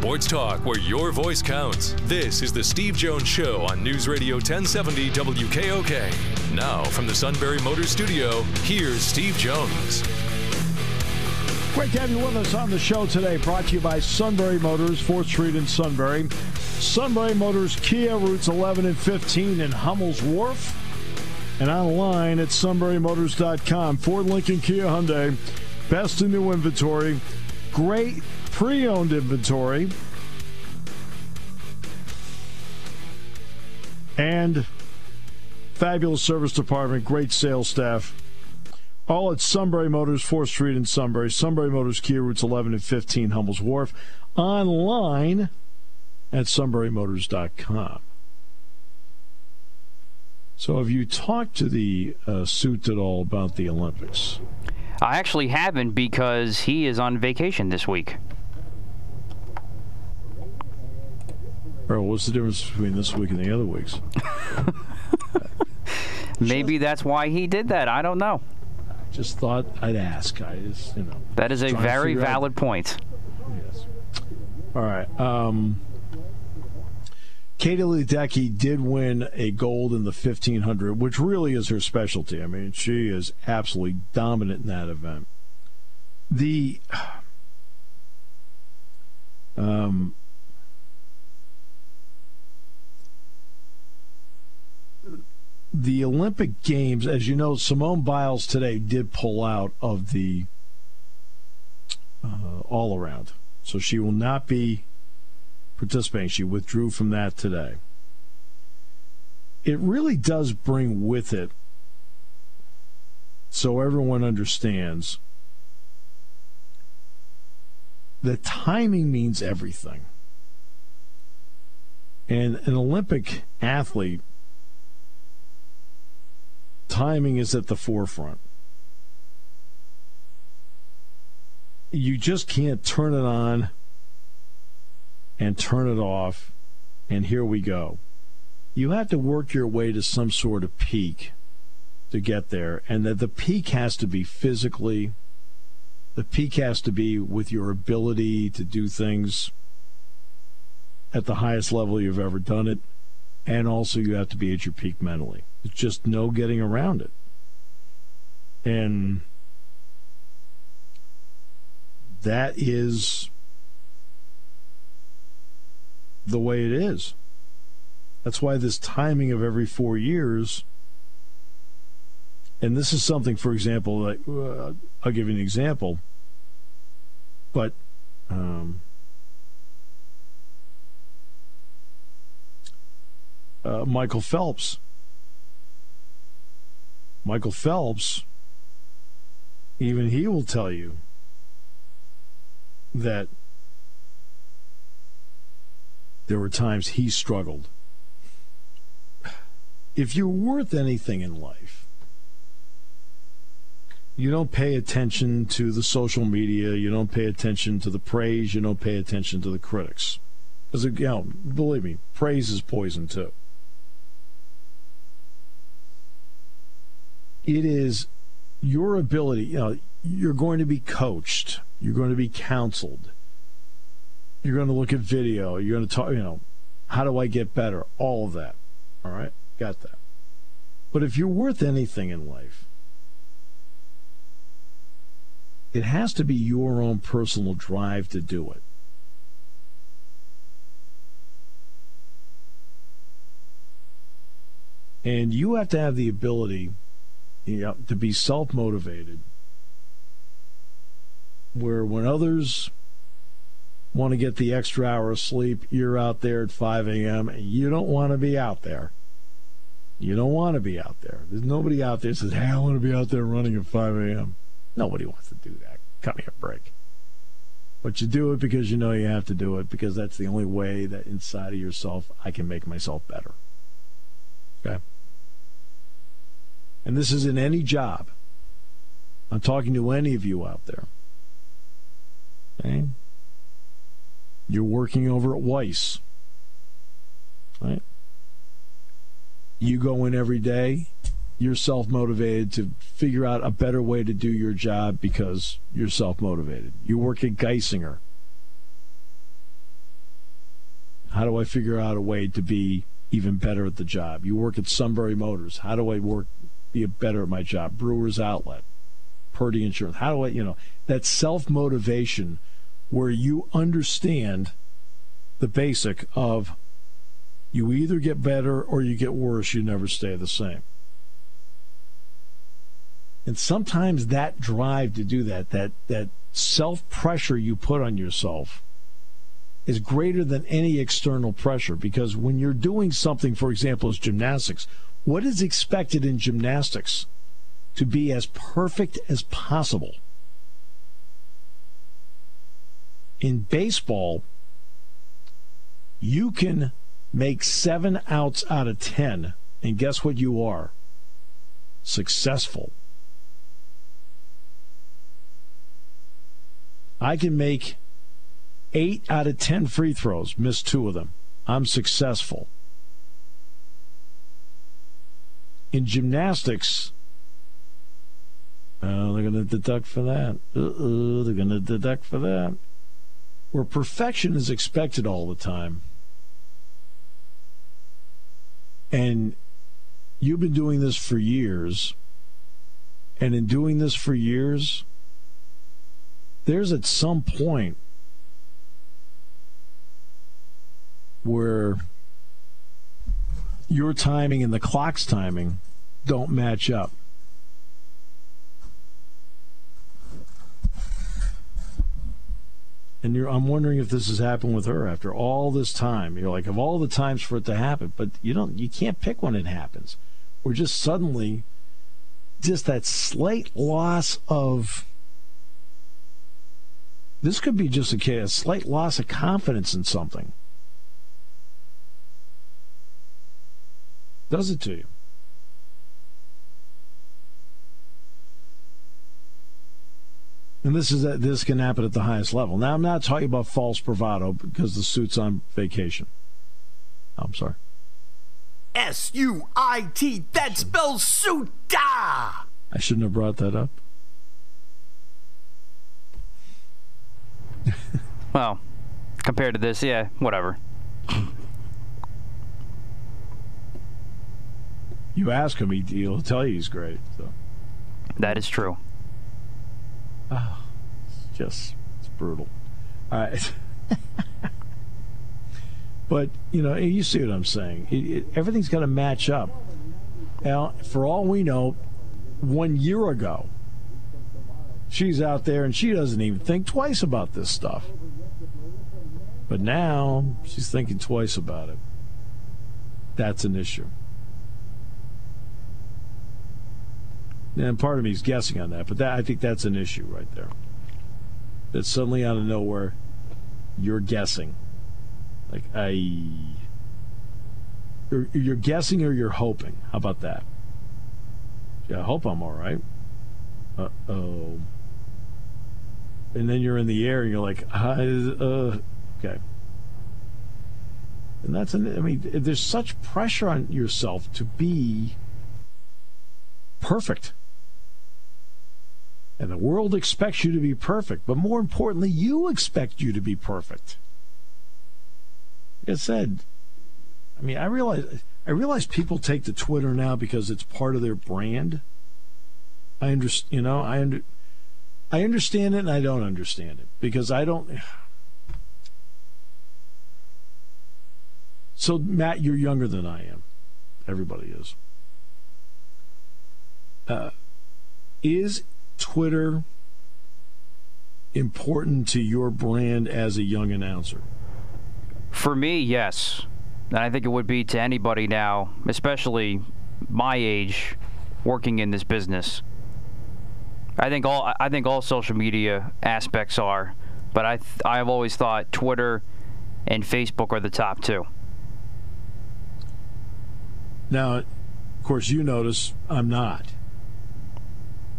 Sports talk where your voice counts. This is the Steve Jones Show on News Radio 1070 WKOK. Now, from the Sunbury Motors Studio, here's Steve Jones. Great to have you with us on the show today. Brought to you by Sunbury Motors, 4th Street in Sunbury. Sunbury Motors Kia, routes 11 and 15 in Hummel's Wharf. And online at sunburymotors.com. Ford Lincoln Kia Hyundai, best in new inventory. Great pre owned inventory. And fabulous service department, great sales staff. All at Sunbury Motors, 4th Street in Sunbury. Sunbury Motors, Kia routes 11 and 15, Hummel's Wharf. Online at sunburymotors.com. So, have you talked to the uh, suit at all about the Olympics? I actually haven't because he is on vacation this week. Or what's the difference between this week and the other weeks? Maybe that's why he did that. I don't know. Just thought I'd ask. I just, you know. That is a very figure out- valid point. Yes. All right. Um, Katie Ledecky did win a gold in the 1500, which really is her specialty. I mean, she is absolutely dominant in that event. The um, the Olympic Games, as you know, Simone Biles today did pull out of the uh, all around. So she will not be participating. She withdrew from that today. It really does bring with it, so everyone understands, that timing means everything. And an Olympic athlete, timing is at the forefront. you just can't turn it on and turn it off and here we go. You have to work your way to some sort of peak to get there and that the peak has to be physically the peak has to be with your ability to do things at the highest level you've ever done it and also you have to be at your peak mentally. It's just no getting around it. And that is the way it is. That's why this timing of every four years, and this is something, for example, like, uh, I'll give you an example, but um, uh, Michael Phelps. Michael Phelps, even he will tell you that there were times he struggled. If you're worth anything in life, you don't pay attention to the social media, you don't pay attention to the praise, you don't pay attention to the critics. Because, you know, believe me, praise is poison too. It is your ability, you know, you're going to be coached, you're going to be counseled, you're going to look at video, you're going to talk, you know, how do I get better? All of that. All right? Got that. But if you're worth anything in life, it has to be your own personal drive to do it. And you have to have the ability you know, to be self motivated, where when others want to get the extra hour of sleep, you're out there at 5 a.m. and you don't want to be out there. You don't want to be out there. There's nobody out there says, hey, I want to be out there running at 5 a.m. Nobody wants to do that. Cut me a break. But you do it because you know you have to do it because that's the only way that inside of yourself I can make myself better. Okay? And this is in any job. I'm talking to any of you out there. Okay? You're working over at Weis. Right? You go in every day, you're self motivated to figure out a better way to do your job because you're self motivated. You work at Geisinger. How do I figure out a way to be even better at the job? You work at Sunbury Motors. How do I work be a better at my job? Brewers Outlet, Purdy Insurance. How do I, you know, that self motivation where you understand the basic of you either get better or you get worse, you never stay the same. And sometimes that drive to do that, that that self pressure you put on yourself is greater than any external pressure because when you're doing something, for example, as gymnastics, what is expected in gymnastics? To be as perfect as possible. In baseball, you can make seven outs out of ten, and guess what you are? Successful. I can make eight out of ten free throws, miss two of them. I'm successful. In gymnastics, oh, they're going to deduct for that. Uh-oh, they're going to deduct for that. Where perfection is expected all the time. And you've been doing this for years. And in doing this for years, there's at some point where your timing and the clock's timing don't match up. And I'm wondering if this has happened with her after all this time. You're like, of all the times for it to happen, but you don't, you can't pick when it happens. Or just suddenly, just that slight loss of. This could be just a, a slight loss of confidence in something. Does it to you? And this is this can happen at the highest level. Now I'm not talking about false bravado because the suit's on vacation. Oh, I'm sorry. S U I T. That spells suita. I shouldn't have brought that up. well, compared to this, yeah, whatever. You ask him, he, he'll tell you he's great. So. That is true. Oh, it's just it's brutal. All right. but you know, you see what I'm saying. It, it, everything's got to match up. Now, for all we know, one year ago, she's out there and she doesn't even think twice about this stuff. But now she's thinking twice about it. That's an issue. And part of me is guessing on that, but that I think that's an issue right there. That suddenly out of nowhere, you're guessing. Like I, you're, you're guessing or you're hoping. How about that? Yeah, I hope I'm all right. Uh oh. And then you're in the air and you're like, uh, okay. And that's an, I mean, there's such pressure on yourself to be perfect. And the world expects you to be perfect, but more importantly, you expect you to be perfect. Like I said, I mean, I realize I realize people take to Twitter now because it's part of their brand. I understand, you know, I under, I understand it and I don't understand it because I don't. So Matt, you're younger than I am. Everybody is. Uh, is Twitter important to your brand as a young announcer? For me, yes. And I think it would be to anybody now, especially my age, working in this business. I think all I think all social media aspects are, but I th- I've always thought Twitter and Facebook are the top two. Now, of course, you notice I'm not.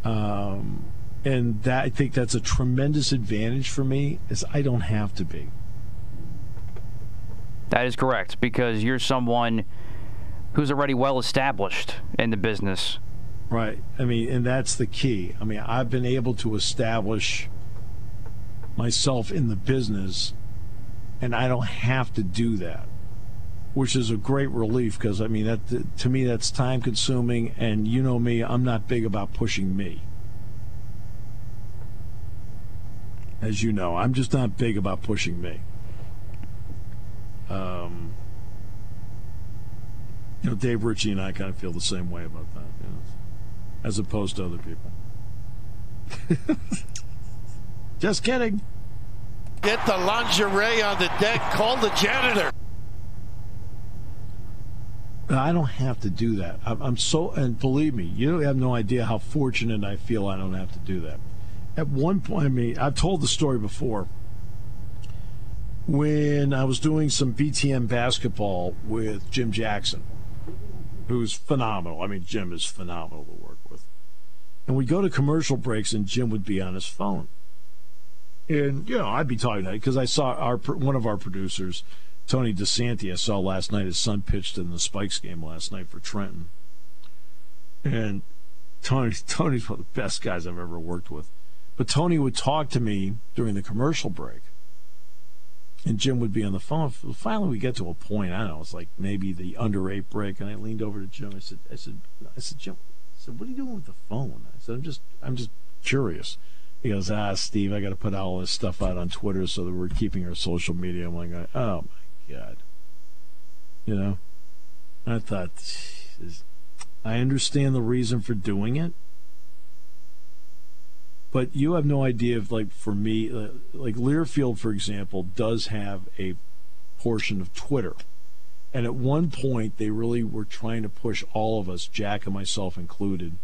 Um, and that I think that's a tremendous advantage for me is I don't have to be. That is correct because you're someone who's already well established in the business. Right. I mean, and that's the key. I mean, I've been able to establish myself in the business and I don't have to do that, which is a great relief because I mean that to me that's time consuming and you know me, I'm not big about pushing me. As you know, I'm just not big about pushing me. Um, you know, Dave Ritchie and I kind of feel the same way about that, you know, as opposed to other people. Just kidding. Get the lingerie on the deck. Call the janitor. I don't have to do that. I'm, so, and believe me, you have no idea how fortunate I feel I don't have to do that. At one point, I mean, I've told the story before. When I was doing some BTN basketball with Jim Jackson, who's phenomenal. I mean, Jim is phenomenal to work with. And we'd go to commercial breaks, and Jim would be on his phone. And you know, I'd be talking to him because I saw our one of our producers, Tony DeSanti. I saw last night. His son pitched in the Spikes game last night for Trenton, and Tony Tony's one of the best guys I've ever worked with. But Tony would talk to me during the commercial break, and Jim would be on the phone. Finally, we get to a point. I don't know. It's like maybe the under eight break, and I leaned over to Jim. I said, "I said, I said, Jim, I said, what are you doing with the phone?" I said, "I'm just, I'm just curious." He goes, ah, Steve, I got to put all this stuff out on Twitter so that we're keeping our social media. I'm like, oh god, you know. I thought. I understand the reason for doing it, but you have no idea if, like, for me, uh, like Learfield, for example, does have a portion of Twitter. And at one point, they really were trying to push all of us, Jack and myself included,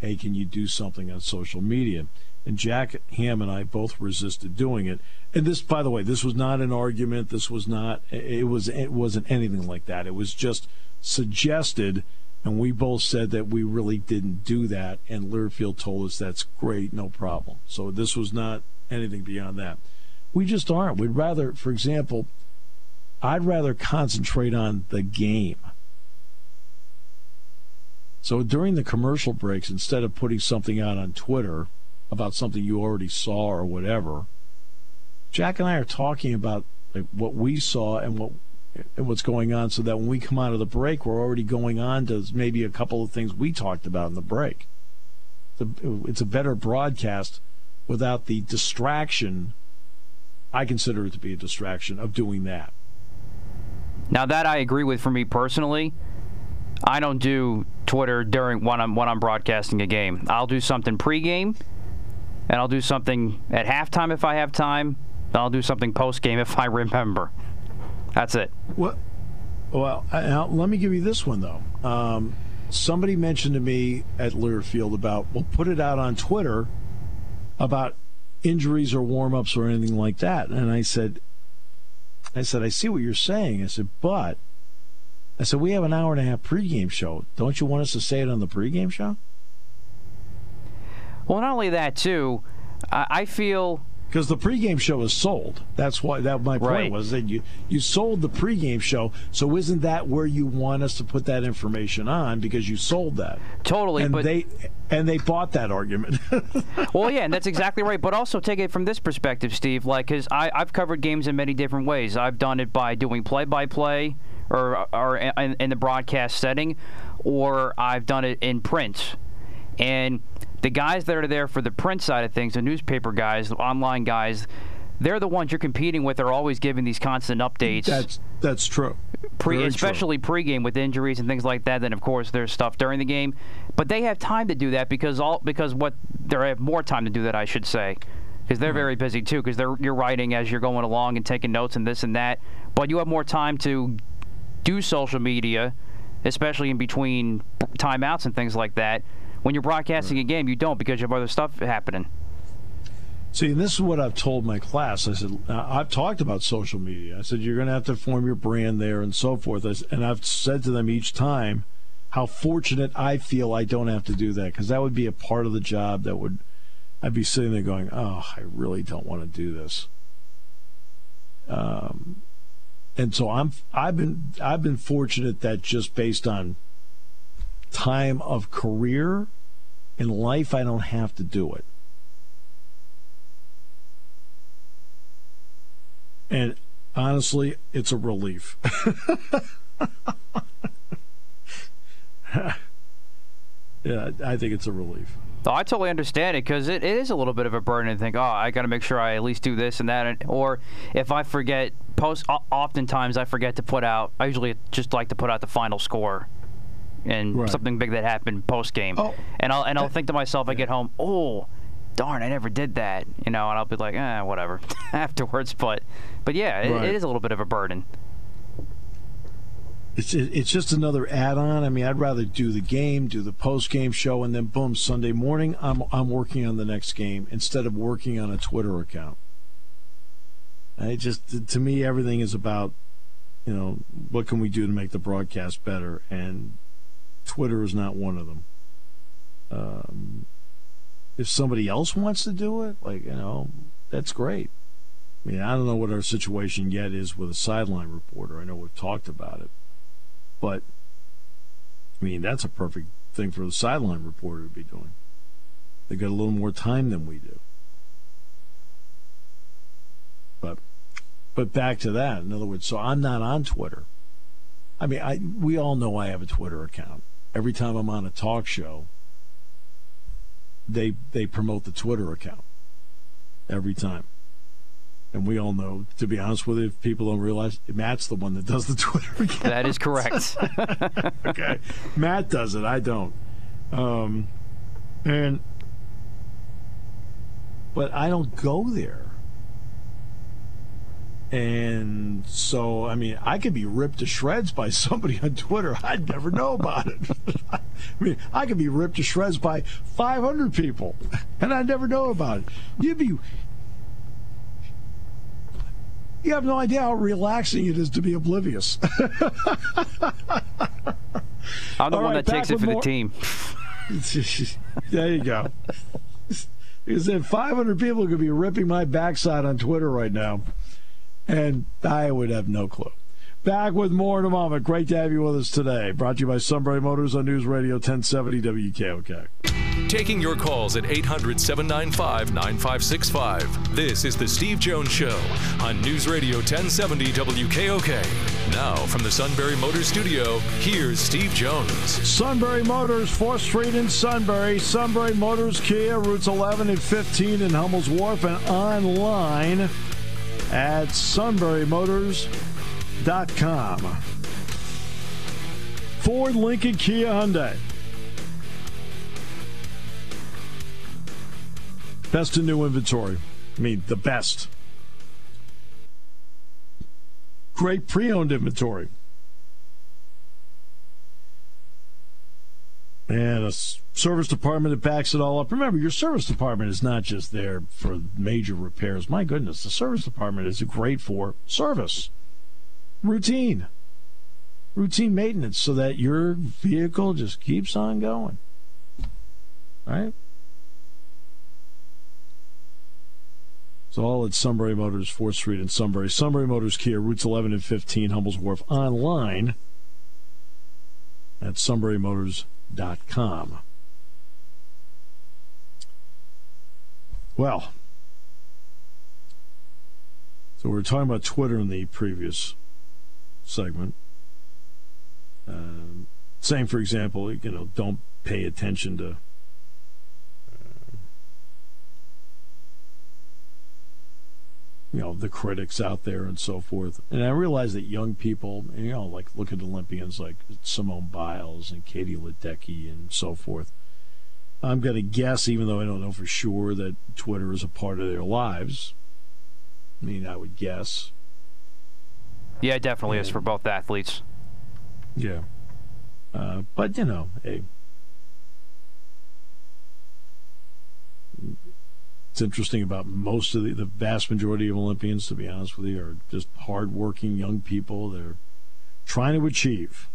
hey, can you do something on social media? And Jack Ham and I both resisted doing it. And this, by the way, this was not an argument. This was not. It was. It wasn't anything like that. It was just suggested, and we both said that we really didn't do that. And Learfield told us that's great, no problem. So this was not anything beyond that. We just aren't. We'd rather, for example, I'd rather concentrate on the game. So during the commercial breaks, instead of putting something out on Twitter about something you already saw or whatever. Jack and I are talking about like, what we saw and what and what's going on, so that when we come out of the break, we're already going on to maybe a couple of things we talked about in the break. It's a, better broadcast without the distraction. I consider it to be a distraction of doing that. Now that I agree with for me personally, I don't do Twitter during when I'm when I'm broadcasting a game. I'll do something pregame and I'll do something at halftime if I have time. I'll do something post game if I remember. That's it. Well, well, let me give you this one though. Um, somebody mentioned to me at Learfield about we'll put it out on Twitter about injuries or warm ups or anything like that, and I said, I said I see what you're saying. I said, but I said we have an hour and a half pregame show. Don't you want us to say it on the pregame show? Well, not only that, too, I feel because the pregame show is sold. That's why that my point right. was that you you sold the pregame show. So isn't that where you want us to put that information on because you sold that totally? And but they and they bought that argument. well, yeah, and that's exactly right. But also take it from this perspective, Steve. Like, because I've covered games in many different ways. I've done it by doing play-by-play or or in, in the broadcast setting, or I've done it in print, and the guys that are there for the print side of things, the newspaper guys, the online guys, they're the ones you're competing with. They're always giving these constant updates. That's that's true. Pre, especially true. pregame with injuries and things like that. Then of course there's stuff during the game, but they have time to do that because all because what they have more time to do that I should say, because they're mm-hmm. very busy too. Because they're you're writing as you're going along and taking notes and this and that, but you have more time to do social media, especially in between timeouts and things like that when you're broadcasting a game, you don't because you have other stuff happening. See, this is what I've told my class. I said, I've talked about social media. I said, you're going to have to form your brand there and so forth. And I've said to them each time, how fortunate I feel I don't have to do that because that would be a part of the job that would I'd be sitting there going, "Oh, I really don't want to do this." Um, and so I'm I've been I've been fortunate that just based on time of career in life, I don't have to do it. And honestly, it's a relief. yeah, I think it's a relief. I totally understand it because it, it is a little bit of a burden to think, oh, I got to make sure I at least do this and that. Or if I forget, post, oftentimes I forget to put out, I usually just like to put out the final score and right. something big that happened post game. Oh, and I'll and I'll think to myself, I get home, oh, darn, I never did that, you know, and I'll be like, eh, whatever, afterwards. But, but yeah, it, right. it is a little bit of a burden. It's it's just another add-on. I mean, I'd rather do the game, do the post-game show, and then boom, Sunday morning, I'm I'm working on the next game instead of working on a Twitter account. I just to me, everything is about, you know, what can we do to make the broadcast better, and Twitter is not one of them. Um, if somebody else wants to do it, like you know, that's great. I mean, I don't know what our situation yet is with a sideline reporter. I know we've talked about it. But, I mean, that's a perfect thing for the sideline reporter to be doing. They got a little more time than we do. But, but back to that. In other words, so I'm not on Twitter. I mean, I we all know I have a Twitter account. Every time I'm on a talk show, they they promote the Twitter account. Every time. And we all know, to be honest with you, if people don't realize, Matt's the one that does the Twitter account. That is correct. okay. Matt does it. I don't. Um, and, but I don't go there. And so, I mean, I could be ripped to shreds by somebody on Twitter. I'd never know about it. I mean, I could be ripped to shreds by 500 people, and I'd never know about it. You'd be you have no idea how relaxing it is to be oblivious. I'm the All one right, that takes it for more. the team. there you go. He said 500 people could be ripping my backside on Twitter right now, and I would have no clue. Back with more in a moment. Great to have you with us today. Brought to you by Sunbury Motors on News Radio 1070 WKOK. Taking your calls at 800 795 9565. This is The Steve Jones Show on News Radio 1070 WKOK. Now, from the Sunbury Motors Studio, here's Steve Jones. Sunbury Motors, 4th Street in Sunbury. Sunbury Motors Kia, routes 11 and 15 in Hummel's Wharf, and online at sunburymotors.com. Ford, Lincoln, Kia, Hyundai. Best in new inventory. I mean, the best. Great pre owned inventory. And a service department that backs it all up. Remember, your service department is not just there for major repairs. My goodness, the service department is great for service, routine, routine maintenance so that your vehicle just keeps on going. Right? So all at Sunbury Motors, 4th Street in Sunbury. Sunbury Motors Kia, routes 11 and 15, Hummel's Wharf. Online at sunburymotors.com. Well, so we were talking about Twitter in the previous segment. Um, saying, for example, you know, don't pay attention to you know the critics out there and so forth. And I realize that young people, you know, like look at Olympians like Simone Biles and Katie Ledecky and so forth. I'm going to guess, even though I don't know for sure, that Twitter is a part of their lives. I mean, I would guess. Yeah, it definitely and, is for both athletes. Yeah. Uh, but, you know, hey, It's interesting about most of the, the vast majority of Olympians, to be honest with you, are just hardworking young people. They're trying to achieve.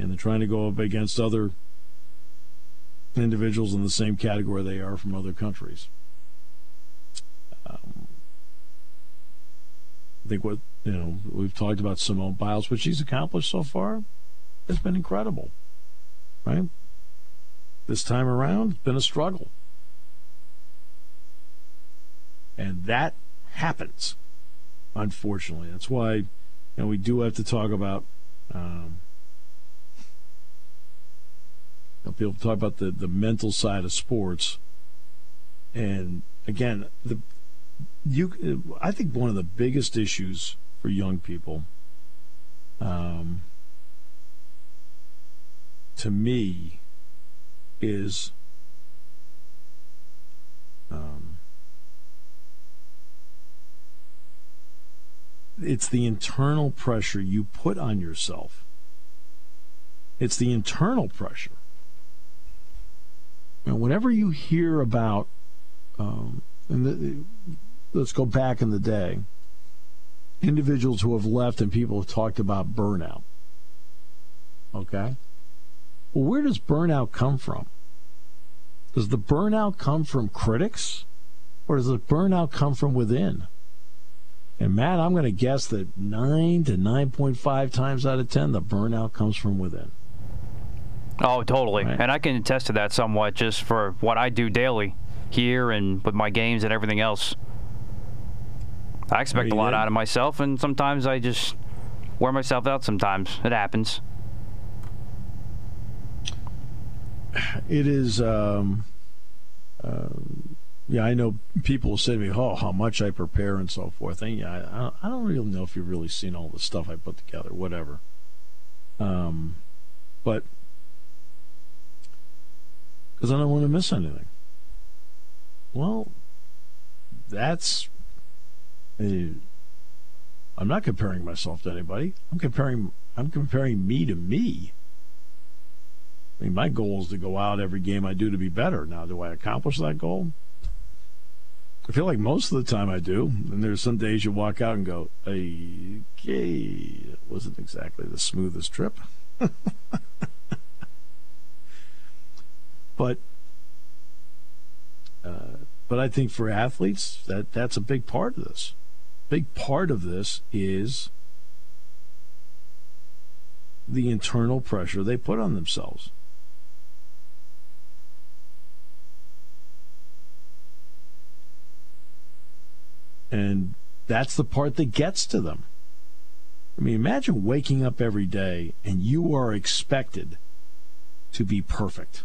and they're trying to go up against other individuals in the same category they are from other countries. Um, I think what you know we've talked about Simone Biles, what she's accomplished so far has been incredible, right? This time around, it's been a struggle, and that happens. Unfortunately, that's why you know we do have to talk about. Um, people talk about the, the mental side of sports, and again, the you I think one of the biggest issues for young people, um, to me, is it's the internal pressure you put on yourself. It's the internal pressure. And whenever you hear about, um, and the, let's go back in the day, individuals who have left and people have talked about burnout. Okay? Well, where does burnout come from? Does the burnout come from critics or does the burnout come from within? And Matt, I'm going to guess that 9 to 9.5 times out of 10, the burnout comes from within. Oh, totally. Right. And I can attest to that somewhat just for what I do daily here and with my games and everything else. I expect a lot out of myself, and sometimes I just wear myself out sometimes. It happens. It is. Um, uh, yeah, I know people say to me, "Oh, how much I prepare and so forth." And yeah, I, I don't really know if you've really seen all the stuff I put together. Whatever. Um, but because I don't want to miss anything. Well, that's. A, I'm not comparing myself to anybody. I'm comparing. I'm comparing me to me. I mean, my goal is to go out every game I do to be better. Now, do I accomplish that goal? I feel like most of the time I do. And there's some days you walk out and go, "Okay, it wasn't exactly the smoothest trip." but uh, but I think for athletes, that that's a big part of this. Big part of this is the internal pressure they put on themselves. And that's the part that gets to them. I mean, imagine waking up every day and you are expected to be perfect.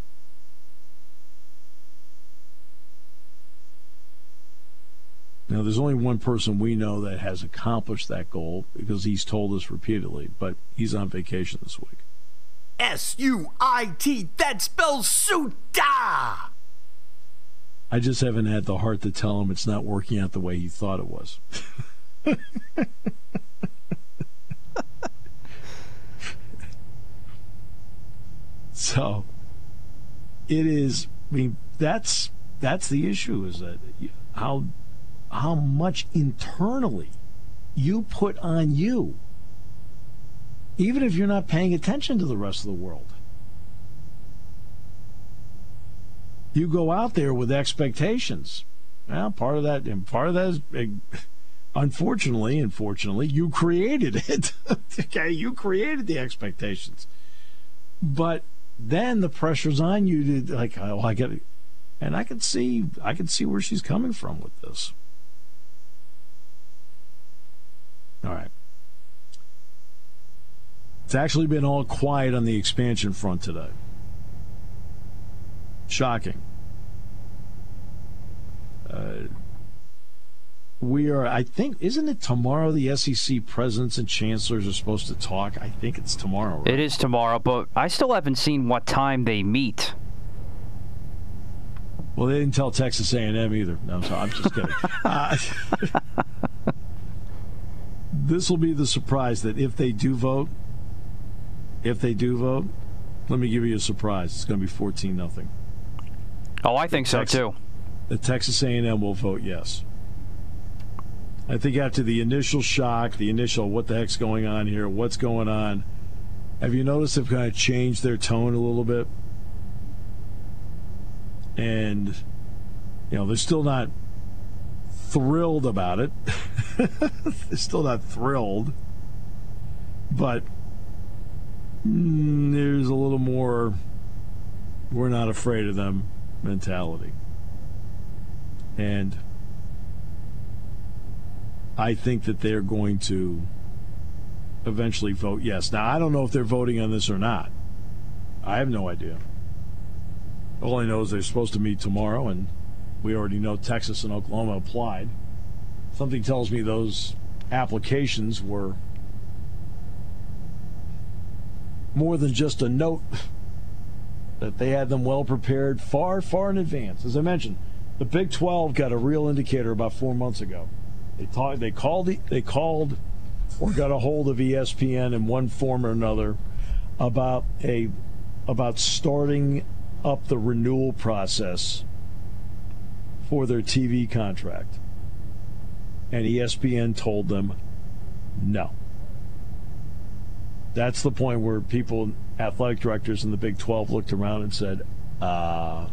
Now, there's only one person we know that has accomplished that goal because he's told us repeatedly, but he's on vacation this week. S U I T, that spells Suta! I just haven't had the heart to tell him it's not working out the way he thought it was. so it is I mean that's that's the issue is that how how much internally you put on you, even if you're not paying attention to the rest of the world. You go out there with expectations. Well, part of that, and part of that is, eh, unfortunately, unfortunately, you created it. okay, you created the expectations, but then the pressure's on you to like, oh, I get it, and I can see, I can see where she's coming from with this. All right. It's actually been all quiet on the expansion front today. Shocking. Uh, we are, I think, isn't it tomorrow the SEC presidents and chancellors are supposed to talk? I think it's tomorrow. Right? It is tomorrow, but I still haven't seen what time they meet. Well, they didn't tell Texas A&M either. No, I'm, sorry, I'm just kidding. uh, this will be the surprise that if they do vote, if they do vote, let me give you a surprise. It's going to be 14 nothing. Oh, I think so too. The Texas A&M will vote yes. I think after the initial shock, the initial what the heck's going on here, what's going on, Have you noticed they've kind of changed their tone a little bit? And, you know, they're still not thrilled about it. they're still not thrilled. But mm, there's a little more, we're not afraid of them mentality. And I think that they're going to eventually vote yes. Now, I don't know if they're voting on this or not. I have no idea. All I know is they're supposed to meet tomorrow, and we already know Texas and Oklahoma applied. Something tells me those applications were more than just a note, that they had them well prepared far, far in advance. As I mentioned, the Big 12 got a real indicator about four months ago. They talked. They called. They called, or got a hold of ESPN in one form or another about a about starting up the renewal process for their TV contract, and ESPN told them no. That's the point where people, athletic directors in the Big 12, looked around and said, uh,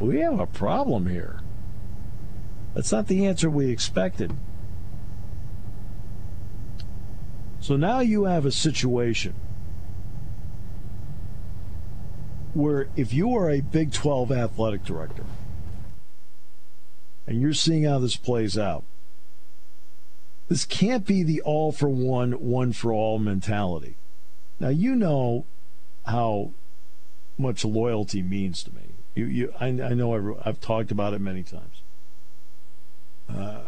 we have a problem here. That's not the answer we expected. So now you have a situation where if you are a Big 12 athletic director and you're seeing how this plays out, this can't be the all for one, one for all mentality. Now, you know how much loyalty means to me. You, you, I, I know I've, I've talked about it many times. Uh,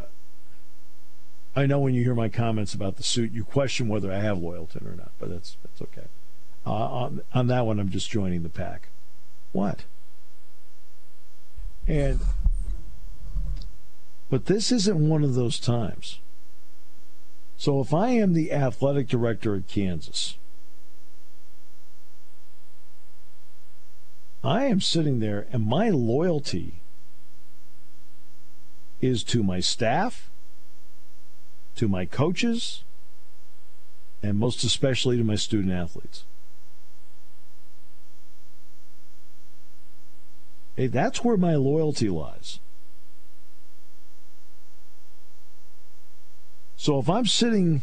I know when you hear my comments about the suit, you question whether I have loyalty or not, but that's that's okay. Uh, on, on that one, I'm just joining the pack. What? And but this isn't one of those times. So if I am the athletic director at Kansas, I am sitting there and my loyalty is to my staff, to my coaches, and most especially to my student athletes. Hey, that's where my loyalty lies. So if I'm sitting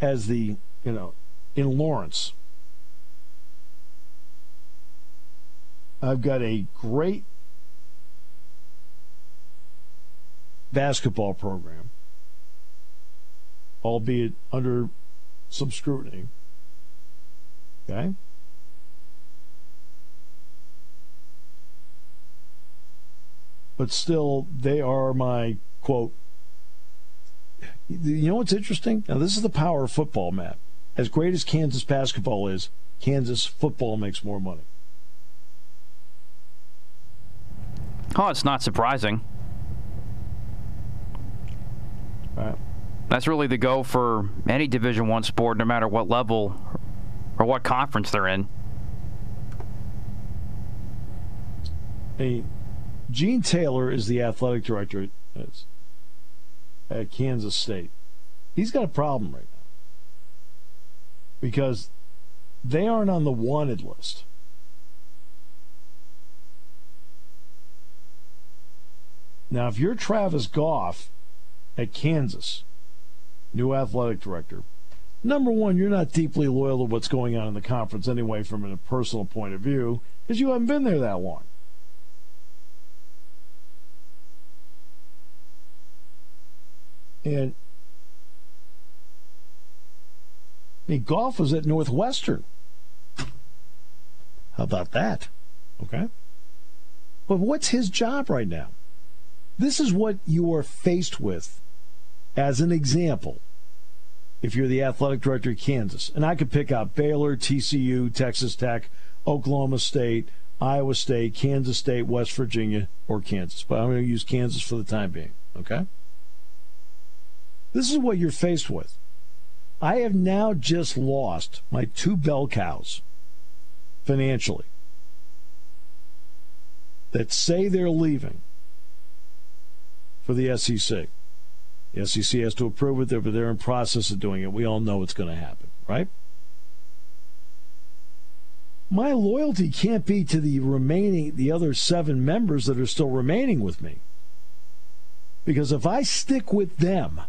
as the, you know, in Lawrence, I've got a great basketball program, albeit under some scrutiny. Okay? But still, they are my quote you know what's interesting? Now, this is the power of football, Matt. As great as Kansas basketball is, Kansas football makes more money. Oh, it's not surprising. Right. That's really the go for any Division One sport, no matter what level or what conference they're in. Hey, Gene Taylor is the athletic director at Kansas State. He's got a problem right now because they aren't on the wanted list. Now, if you're Travis Goff at Kansas, new athletic director, number one, you're not deeply loyal to what's going on in the conference anyway, from a personal point of view, because you haven't been there that long. And I mean, Goff was at Northwestern. How about that? Okay. But what's his job right now? This is what you are faced with as an example if you're the athletic director of Kansas. And I could pick out Baylor, TCU, Texas Tech, Oklahoma State, Iowa State, Kansas State, West Virginia, or Kansas. But I'm going to use Kansas for the time being. Okay? This is what you're faced with. I have now just lost my two bell cows financially that say they're leaving for the SEC. The SEC has to approve it, but they're in process of doing it. We all know it's going to happen, right? my loyalty can't be to the remaining the other seven members that are still remaining with me. Because if I stick with them,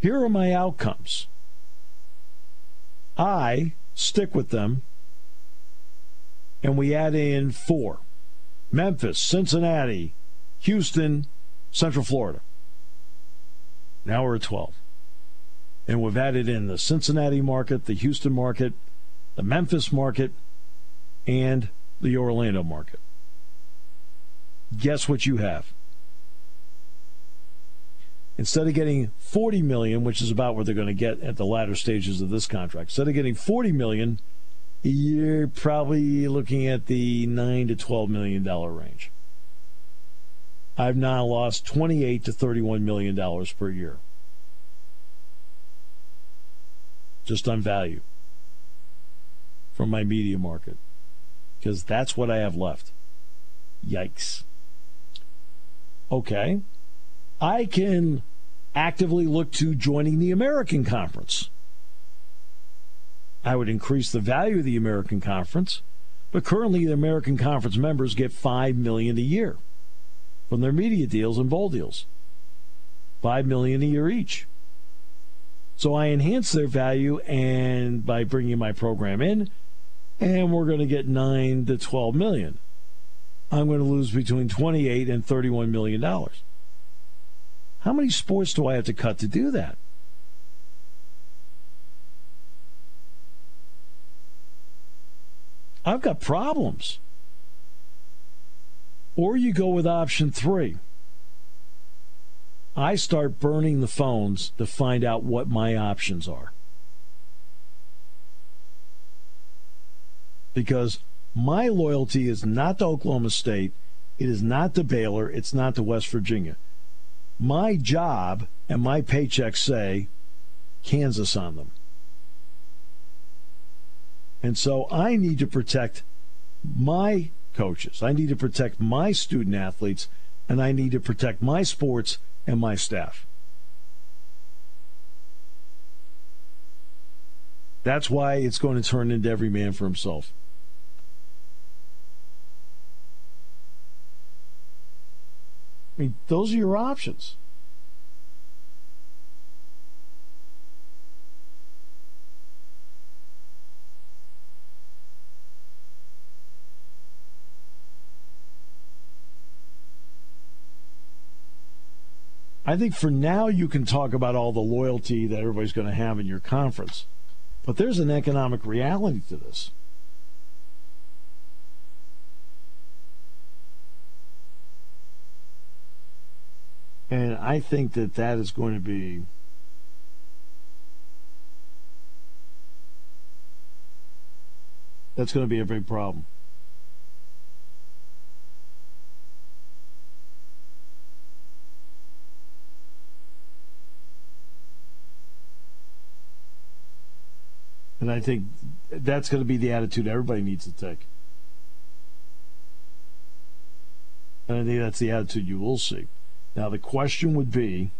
here are my outcomes. I stick with them, and we add in four Memphis, Cincinnati, Houston, Central Florida. Now we're at 12. And we've added in the Cincinnati market, the Houston market, the Memphis market, and the Orlando market. Guess what you have? Instead of getting 40 million, which is about what they're going to get at the latter stages of this contract, instead of getting 40 million, you're probably looking at the 9 to 12 million dollar range. I've now lost 28 to 31 million dollars per year. Just on value from my media market because that's what I have left. Yikes. Okay. I can actively look to joining the American Conference. I would increase the value of the American Conference, but currently the American Conference members get 5 million a year from their media deals and bowl deals. 5 million a year each. So I enhance their value and by bringing my program in and we're going to get 9 to 12 million. I'm going to lose between 28 and 31 million dollars. How many sports do I have to cut to do that? I've got problems. Or you go with option three. I start burning the phones to find out what my options are. Because my loyalty is not to Oklahoma State, it is not to Baylor, it's not to West Virginia. My job and my paychecks say Kansas on them. And so I need to protect my coaches. I need to protect my student athletes, and I need to protect my sports and my staff. That's why it's going to turn into every man for himself. I mean, those are your options. I think for now you can talk about all the loyalty that everybody's going to have in your conference. But there's an economic reality to this. And I think that that is going to be that's going to be a big problem. I think that's going to be the attitude everybody needs to take. And I think that's the attitude you will see. Now, the question would be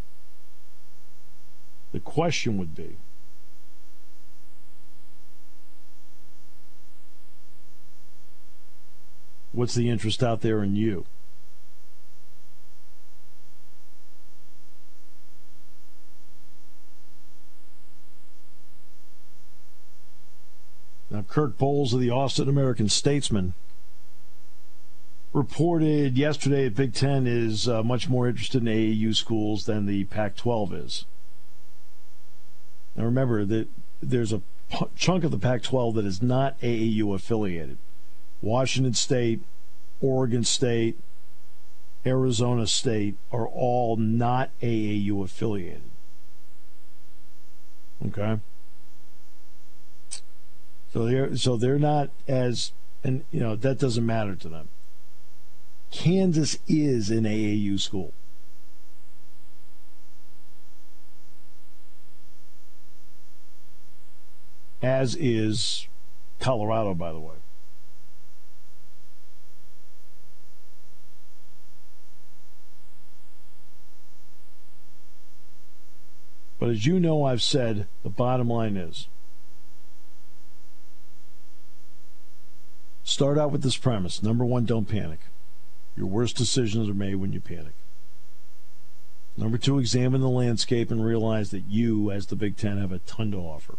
the question would be what's the interest out there in you? Kirk Bohls of the Austin American Statesman reported yesterday that Big Ten is uh, much more interested in AAU schools than the Pac 12 is. Now, remember that there's a p- chunk of the Pac 12 that is not AAU affiliated. Washington State, Oregon State, Arizona State are all not AAU affiliated. Okay? So they're so they're not as and you know that doesn't matter to them. Kansas is an AAU school. As is Colorado, by the way. But as you know, I've said, the bottom line is Start out with this premise. Number one, don't panic. Your worst decisions are made when you panic. Number two, examine the landscape and realize that you, as the Big Ten, have a ton to offer.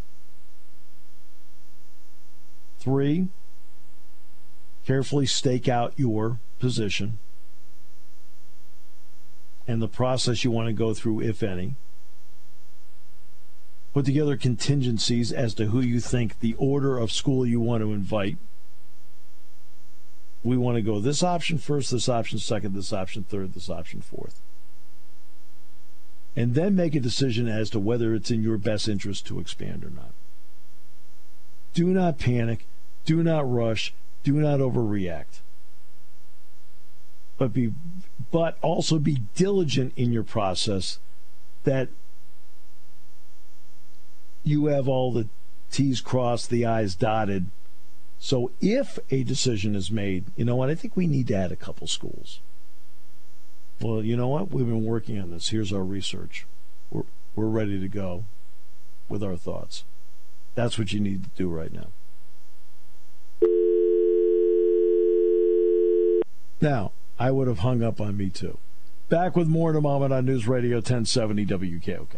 Three, carefully stake out your position and the process you want to go through, if any. Put together contingencies as to who you think the order of school you want to invite. We want to go this option first, this option second, this option third, this option fourth. And then make a decision as to whether it's in your best interest to expand or not. Do not panic. Do not rush. Do not overreact. But be but also be diligent in your process that you have all the T's crossed, the I's dotted. So if a decision is made, you know what, I think we need to add a couple schools. Well, you know what? We've been working on this. Here's our research. We're, we're ready to go with our thoughts. That's what you need to do right now. Now, I would have hung up on me too. Back with more in a moment on News Radio 1070 WKOK.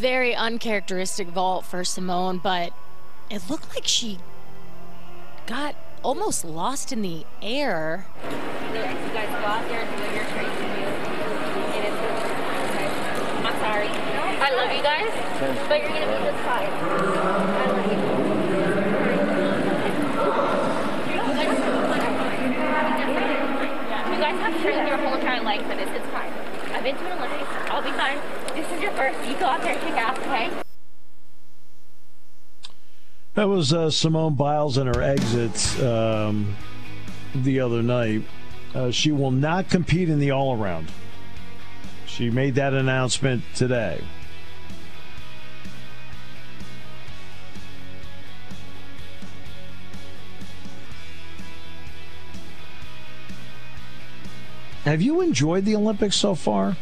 very uncharacteristic vault for Simone, but it looked like she got almost lost in the air. To. I'm sorry. I love you guys, but you're gonna be just fine. You. You guys have trained your whole entire life for this. It's fine. I've been to an Olympics. I'll be fine. This is your first. You go out there and kick ass, okay? That was uh, Simone Biles and her exit um, the other night. Uh, she will not compete in the all around. She made that announcement today. Have you enjoyed the Olympics so far?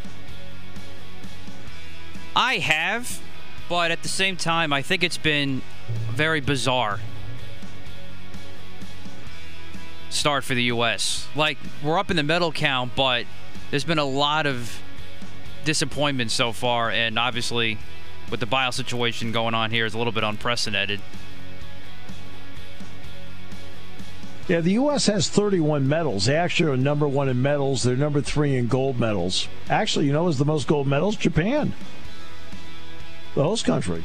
I have, but at the same time, I think it's been very bizarre start for the U.S. Like, we're up in the medal count, but there's been a lot of disappointment so far, and obviously, with the Biles situation going on here, is a little bit unprecedented. Yeah, the U.S. has 31 medals. They actually are number one in medals. They're number three in gold medals. Actually, you know, is the most gold medals? Japan, the host country.